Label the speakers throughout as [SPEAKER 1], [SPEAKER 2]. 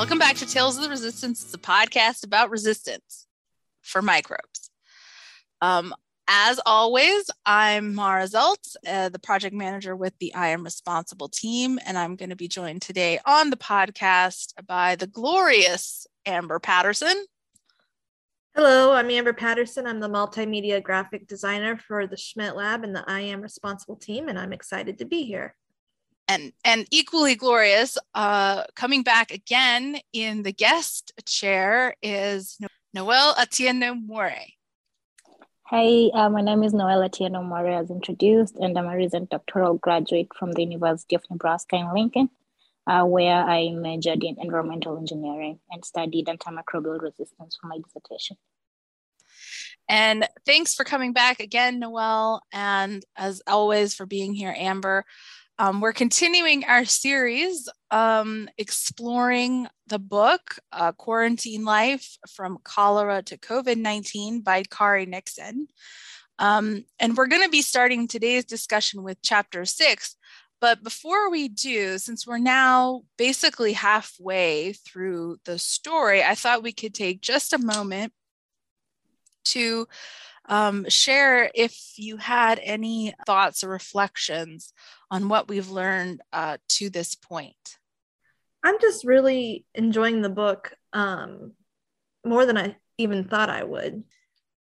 [SPEAKER 1] Welcome back to Tales of the Resistance. It's a podcast about resistance for microbes. Um, as always, I'm Mara Zeltz, uh, the project manager with the I Am Responsible team, and I'm going to be joined today on the podcast by the glorious Amber Patterson.
[SPEAKER 2] Hello, I'm Amber Patterson. I'm the multimedia graphic designer for the Schmidt Lab and the I Am Responsible team, and I'm excited to be here.
[SPEAKER 1] And, and equally glorious, uh, coming back again in the guest chair is Noelle Atieno More.
[SPEAKER 3] Hi, uh, my name is Noelle Atieno More, as introduced, and I'm a recent doctoral graduate from the University of Nebraska in Lincoln, uh, where I majored in environmental engineering and studied antimicrobial resistance for my dissertation.
[SPEAKER 1] And thanks for coming back again, Noelle, and as always for being here, Amber. Um, we're continuing our series um, exploring the book uh, Quarantine Life from Cholera to COVID 19 by Kari Nixon. Um, and we're going to be starting today's discussion with chapter six. But before we do, since we're now basically halfway through the story, I thought we could take just a moment to um, share if you had any thoughts or reflections on what we've learned uh, to this point.
[SPEAKER 2] I'm just really enjoying the book um, more than I even thought I would.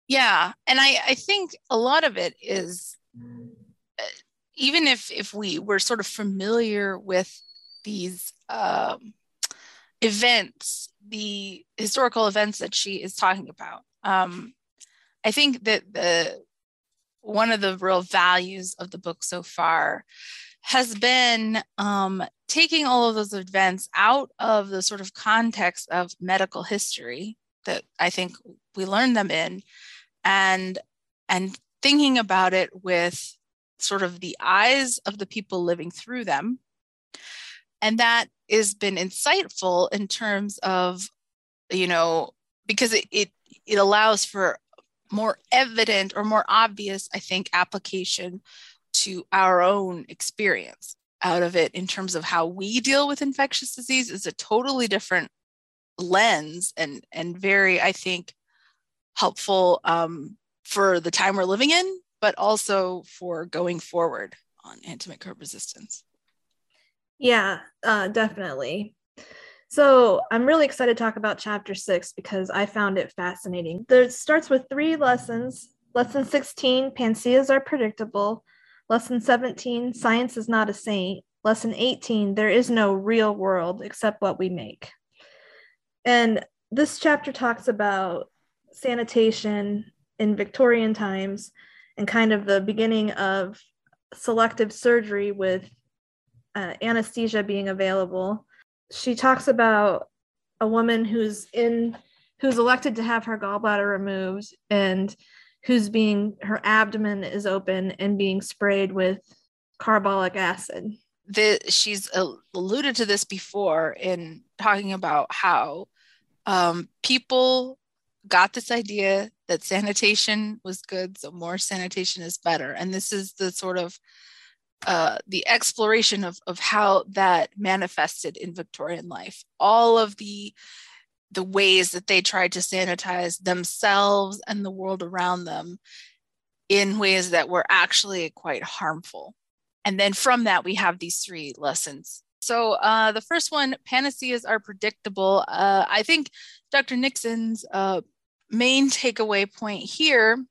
[SPEAKER 1] Yeah, and I, I think a lot of it is uh, even if if we were sort of familiar with these um, events, the historical events that she is talking about. Um, I think that the one of the real values of the book so far has been um, taking all of those events out of the sort of context of medical history that I think we learned them in, and and thinking about it with sort of the eyes of the people living through them, and that has been insightful in terms of, you know, because it it, it allows for more evident or more obvious, I think, application to our own experience out of it in terms of how we deal with infectious disease is a totally different lens and and very i think helpful um, for the time we're living in but also for going forward on antimicrobial resistance.
[SPEAKER 2] Yeah uh, definitely so I'm really excited to talk about chapter six because I found it fascinating. There starts with three lessons. Lesson 16, panacea are predictable. Lesson 17, science is not a saint. Lesson 18, there is no real world except what we make. And this chapter talks about sanitation in Victorian times and kind of the beginning of selective surgery with uh, anesthesia being available she talks about a woman who's in who's elected to have her gallbladder removed and who's being her abdomen is open and being sprayed with carbolic acid.
[SPEAKER 1] The, she's alluded to this before in talking about how um, people got this idea that sanitation was good so more sanitation is better. And this is the sort of uh, the exploration of, of how that manifested in Victorian life. All of the the ways that they tried to sanitize themselves and the world around them in ways that were actually quite harmful. And then from that, we have these three lessons. So uh, the first one, panaceas are predictable. Uh, I think Dr. Nixon's uh, main takeaway point here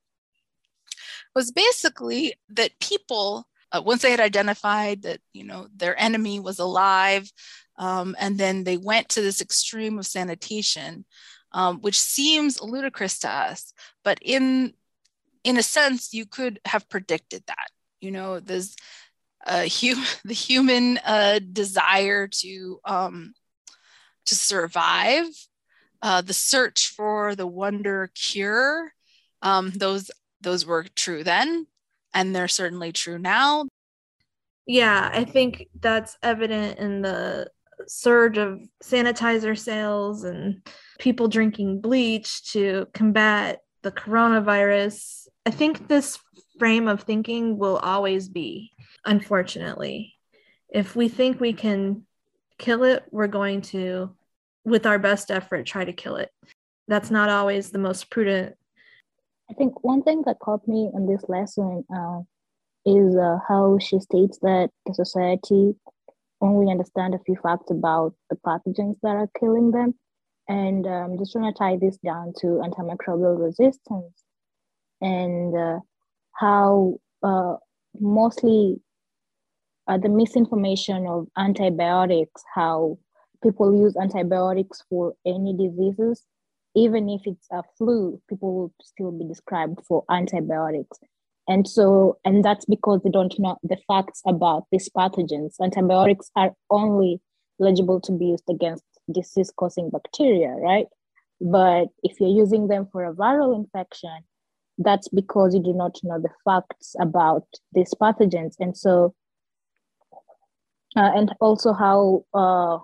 [SPEAKER 1] was basically that people uh, once they had identified that you know their enemy was alive um, and then they went to this extreme of sanitation um, which seems ludicrous to us but in in a sense you could have predicted that you know there's a hu- the human uh, desire to um, to survive uh, the search for the wonder cure um, those those were true then and they're certainly true now.
[SPEAKER 2] Yeah, I think that's evident in the surge of sanitizer sales and people drinking bleach to combat the coronavirus. I think this frame of thinking will always be, unfortunately. If we think we can kill it, we're going to with our best effort, try to kill it. That's not always the most prudent.
[SPEAKER 3] I think one thing that caught me in this lesson uh, is uh, how she states that the society only understand a few facts about the pathogens that are killing them. And I'm um, just trying to tie this down to antimicrobial resistance and uh, how uh, mostly uh, the misinformation of antibiotics, how people use antibiotics for any diseases, even if it's a flu, people will still be described for antibiotics. And so, and that's because they don't know the facts about these pathogens. Antibiotics are only eligible to be used against disease causing bacteria, right? But if you're using them for a viral infection, that's because you do not know the facts about these pathogens. And so, uh, and also how uh,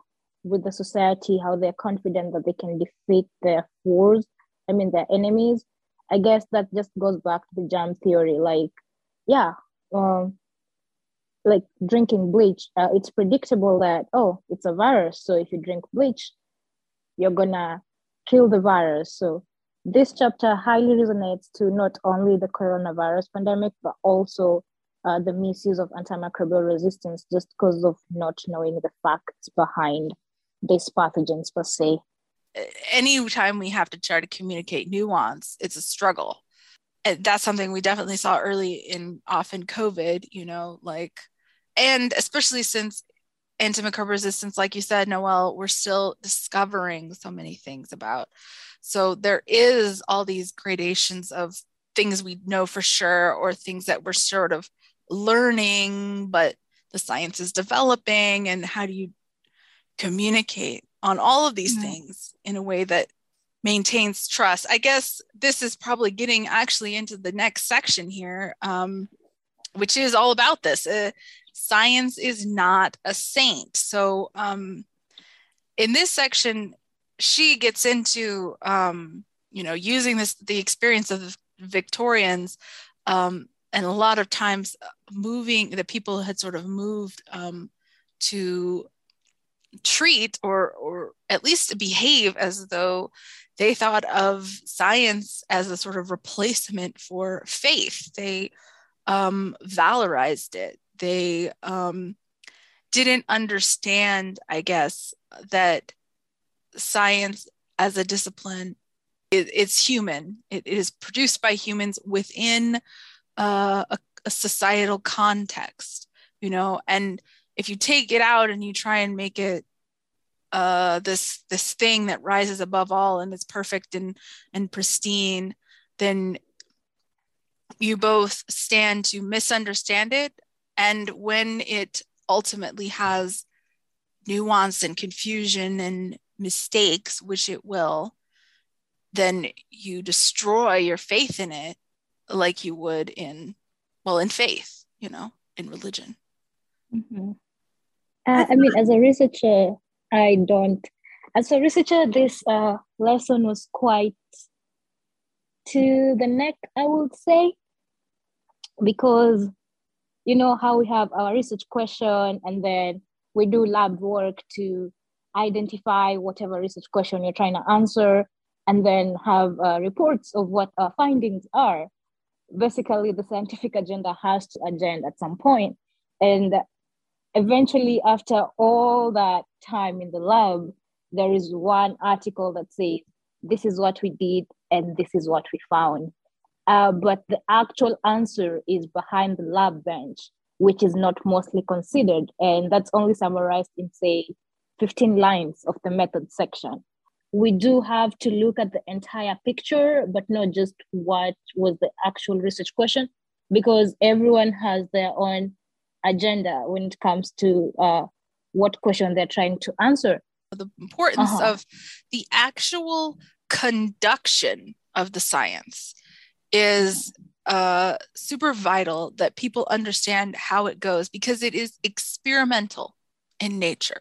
[SPEAKER 3] with the society, how they're confident that they can defeat their foes, I mean, their enemies, I guess that just goes back to the germ theory. Like, yeah, um, like drinking bleach, uh, it's predictable that, oh, it's a virus. So if you drink bleach, you're gonna kill the virus. So this chapter highly resonates to not only the coronavirus pandemic, but also uh, the misuse of antimicrobial resistance just because of not knowing the facts behind these pathogens per se
[SPEAKER 1] anytime we have to try to communicate nuance, it's a struggle. And that's something we definitely saw early in often COVID, you know, like, and especially since antimicrobial resistance, like you said, Noelle, we're still discovering so many things about. So there is all these gradations of things we know for sure or things that we're sort of learning, but the science is developing. And how do you communicate on all of these mm-hmm. things in a way that maintains trust. I guess this is probably getting actually into the next section here, um, which is all about this. Uh, science is not a saint. So, um, in this section, she gets into, um, you know, using this the experience of the Victorians, um, and a lot of times moving the people had sort of moved um, to treat or or at least behave as though they thought of science as a sort of replacement for faith. They um, valorized it. They um, didn't understand, I guess, that science as a discipline it, it's human. It, it is produced by humans within uh, a, a societal context, you know, and if you take it out and you try and make it uh, this this thing that rises above all and is perfect and and pristine, then you both stand to misunderstand it. And when it ultimately has nuance and confusion and mistakes, which it will, then you destroy your faith in it like you would in, well, in faith, you know, in religion.
[SPEAKER 3] Mm-hmm. Uh, I mean, as a researcher, I don't. As a researcher, this uh, lesson was quite to the neck, I would say, because you know how we have our research question and then we do lab work to identify whatever research question you're trying to answer and then have uh, reports of what our findings are. Basically, the scientific agenda has to agenda at some point. And eventually, after all that time in the lab, there is one article that says, This is what we did and this is what we found. Uh, but the actual answer is behind the lab bench, which is not mostly considered. And that's only summarized in, say, 15 lines of the method section. We do have to look at the entire picture, but not just what was the actual research question, because everyone has their own agenda when it comes to uh, what question they're trying to answer.
[SPEAKER 1] The importance uh-huh. of the actual conduction of the science is uh, super vital that people understand how it goes because it is experimental in nature.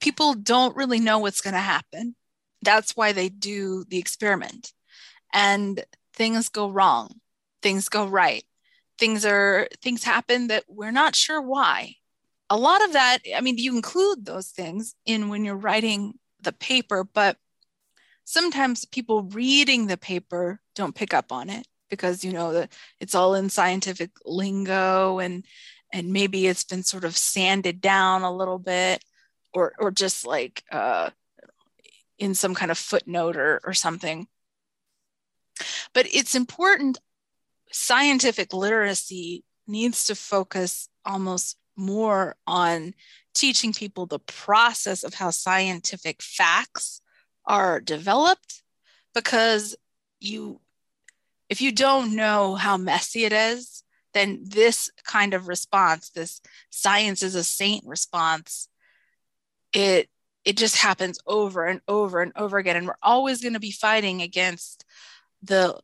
[SPEAKER 1] People don't really know what's going to happen. That's why they do the experiment. And things go wrong, things go right things are things happen that we're not sure why. A lot of that i mean you include those things in when you're writing the paper, but sometimes people reading the paper don't pick up on it because you know that it's all in scientific lingo and and maybe it's been sort of sanded down a little bit or or just like uh, in some kind of footnote or, or something. But it's important scientific literacy needs to focus almost more on teaching people the process of how scientific facts are developed because you if you don't know how messy it is then this kind of response this science is a saint response it it just happens over and over and over again. And we're always going to be fighting against the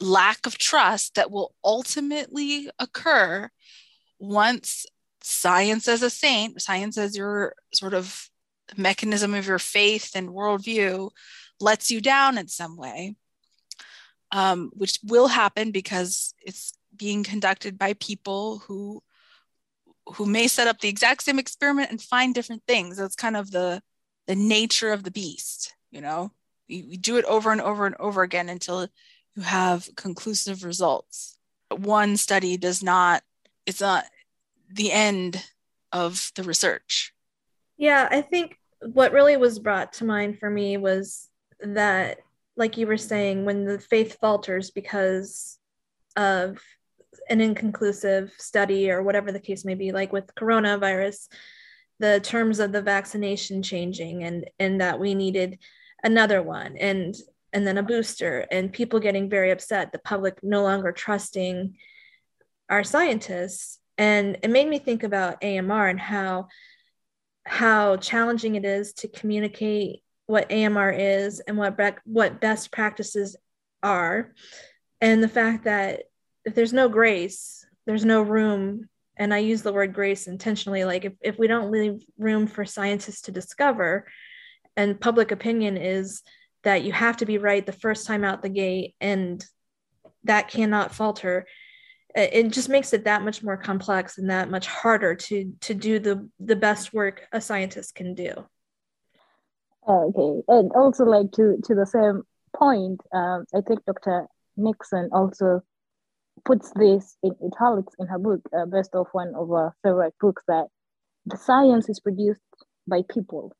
[SPEAKER 1] lack of trust that will ultimately occur once science as a saint science as your sort of mechanism of your faith and worldview lets you down in some way um, which will happen because it's being conducted by people who who may set up the exact same experiment and find different things. That's kind of the the nature of the beast, you know. You, you do it over and over and over again until you have conclusive results. One study does not, it's not the end of the research.
[SPEAKER 2] Yeah, I think what really was brought to mind for me was that, like you were saying, when the faith falters because of an inconclusive study or whatever the case may be, like with coronavirus, the terms of the vaccination changing and and that we needed another one and and then a booster and people getting very upset, the public no longer trusting our scientists. And it made me think about AMR and how how challenging it is to communicate what AMR is and what what best practices are and the fact that if there's no grace, there's no room. And I use the word grace intentionally. Like if, if we don't leave room for scientists to discover, and public opinion is that you have to be right the first time out the gate, and that cannot falter. It just makes it that much more complex and that much harder to to do the the best work a scientist can do.
[SPEAKER 3] Okay, and also like to to the same point, um, I think Dr. Nixon also puts this in italics in her book, uh, based off one of her favorite books, that the science is produced by people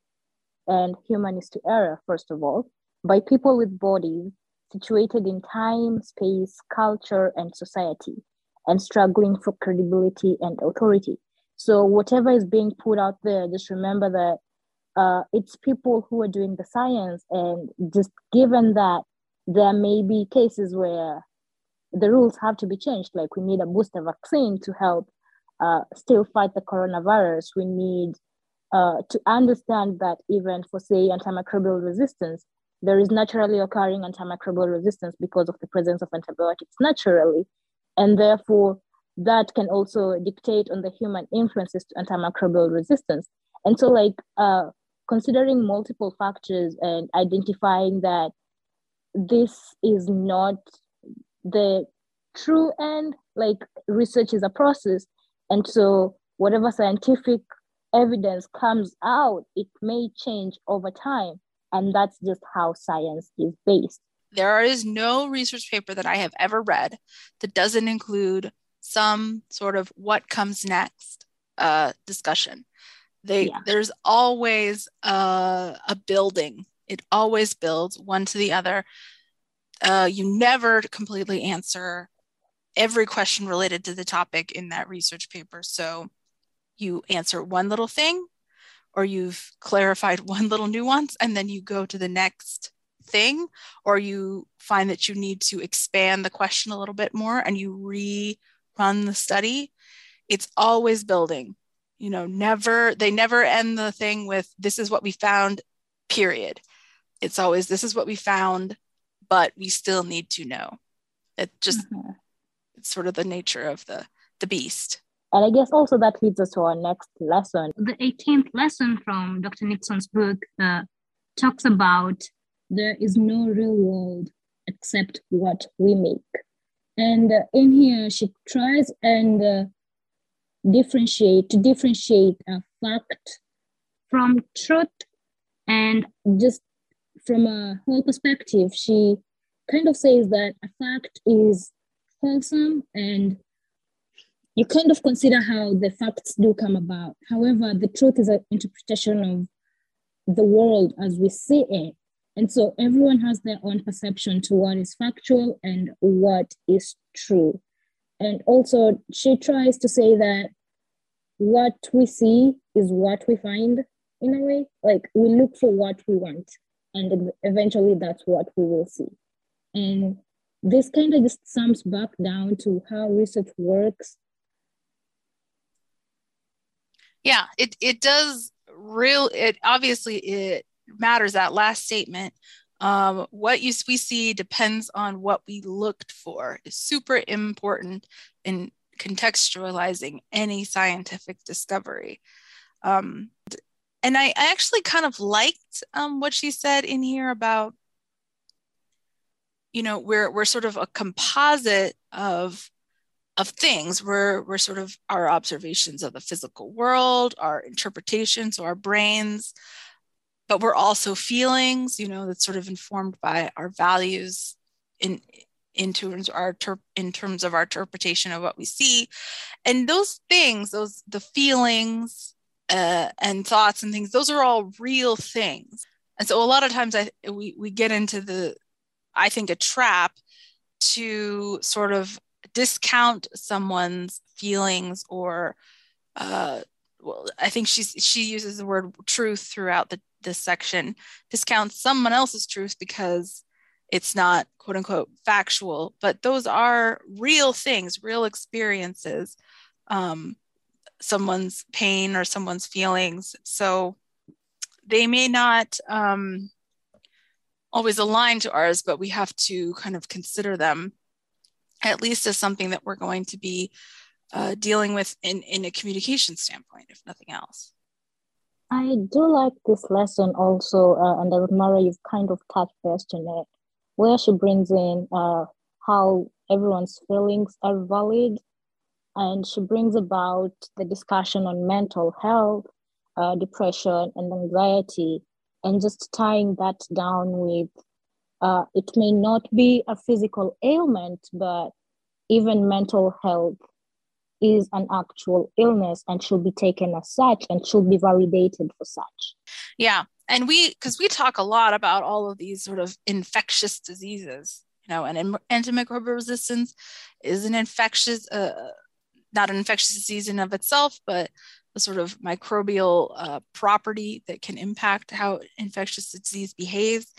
[SPEAKER 3] and human is to error, first of all, by people with bodies situated in time, space, culture, and society, and struggling for credibility and authority. So, whatever is being put out there, just remember that uh, it's people who are doing the science, and just given that there may be cases where the rules have to be changed. Like we need a booster vaccine to help uh, still fight the coronavirus. We need uh, to understand that even for say antimicrobial resistance, there is naturally occurring antimicrobial resistance because of the presence of antibiotics naturally, and therefore that can also dictate on the human influences to antimicrobial resistance. And so, like uh, considering multiple factors and identifying that this is not the true end like research is a process and so whatever scientific evidence comes out it may change over time and that's just how science is based
[SPEAKER 1] there is no research paper that i have ever read that doesn't include some sort of what comes next uh, discussion they yeah. there's always a, a building it always builds one to the other uh, you never completely answer every question related to the topic in that research paper. So you answer one little thing, or you've clarified one little nuance, and then you go to the next thing, or you find that you need to expand the question a little bit more and you rerun the study. It's always building. You know, never, they never end the thing with this is what we found, period. It's always this is what we found but we still need to know. It just mm-hmm. it's sort of the nature of the the beast.
[SPEAKER 3] And I guess also that leads us to our next lesson. The 18th lesson from Dr. Nixon's book uh, talks about there is no real world except what we make. And uh, in here, she tries and uh, differentiate to differentiate a fact from truth And just from a whole perspective, she kind of says that a fact is wholesome and you kind of consider how the facts do come about. However, the truth is an interpretation of the world as we see it. And so everyone has their own perception to what is factual and what is true. And also, she tries to say that what we see is what we find in a way. Like we look for what we want, and eventually that's what we will see. And this kind of just sums back down to how research works.
[SPEAKER 1] Yeah, it, it does real it obviously it matters that last statement. Um, what you we see depends on what we looked for. Is super important in contextualizing any scientific discovery. Um, and I, I, actually kind of liked um, what she said in here about you know we're we're sort of a composite of of things. We're we're sort of our observations of the physical world our interpretations so our brains but we're also feelings you know that's sort of informed by our values in in terms of our in terms of our interpretation of what we see. And those things those the feelings uh, and thoughts and things those are all real things. And so a lot of times i we, we get into the i think a trap to sort of discount someone's feelings or uh, well i think she's she uses the word truth throughout the this section. Discounts someone else's truth because it's not quote unquote factual but those are real things real experiences um, someone's pain or someone's feelings. So they may not um, always align to ours but we have to kind of consider them at least as something that we're going to be uh, dealing with in, in a communication standpoint if nothing else.
[SPEAKER 3] I do like this lesson also, uh, and Mara, you've kind of touched first on it, where she brings in uh, how everyone's feelings are valid, and she brings about the discussion on mental health, uh, depression, and anxiety, and just tying that down with uh, it may not be a physical ailment, but even mental health is an actual illness and should be taken as such and should be validated for such.
[SPEAKER 1] Yeah. And we, because we talk a lot about all of these sort of infectious diseases, you know, and antimicrobial resistance is an infectious, uh, not an infectious disease in of itself, but a sort of microbial uh, property that can impact how infectious disease behaves.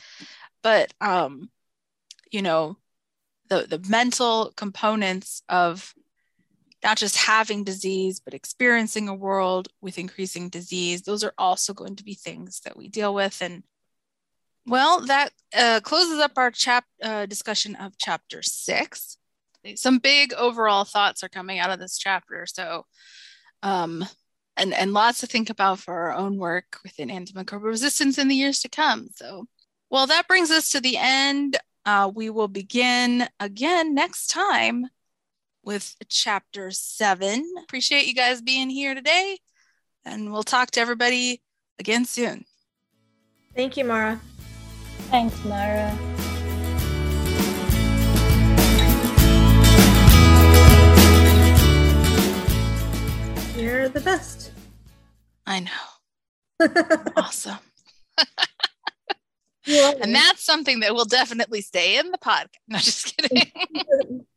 [SPEAKER 1] But, um, you know, the, the mental components of not just having disease, but experiencing a world with increasing disease. Those are also going to be things that we deal with. And well, that uh, closes up our chap uh, discussion of chapter six. Some big overall thoughts are coming out of this chapter. So, um, and, and lots to think about for our own work within antimicrobial resistance in the years to come. So, well, that brings us to the end. Uh, we will begin again next time with chapter seven. Appreciate you guys being here today, and we'll talk to everybody again soon.
[SPEAKER 2] Thank you, Mara.
[SPEAKER 3] Thanks, Mara.
[SPEAKER 2] You're the best.
[SPEAKER 1] I know. awesome. and that's something that will definitely stay in the podcast. No, just kidding.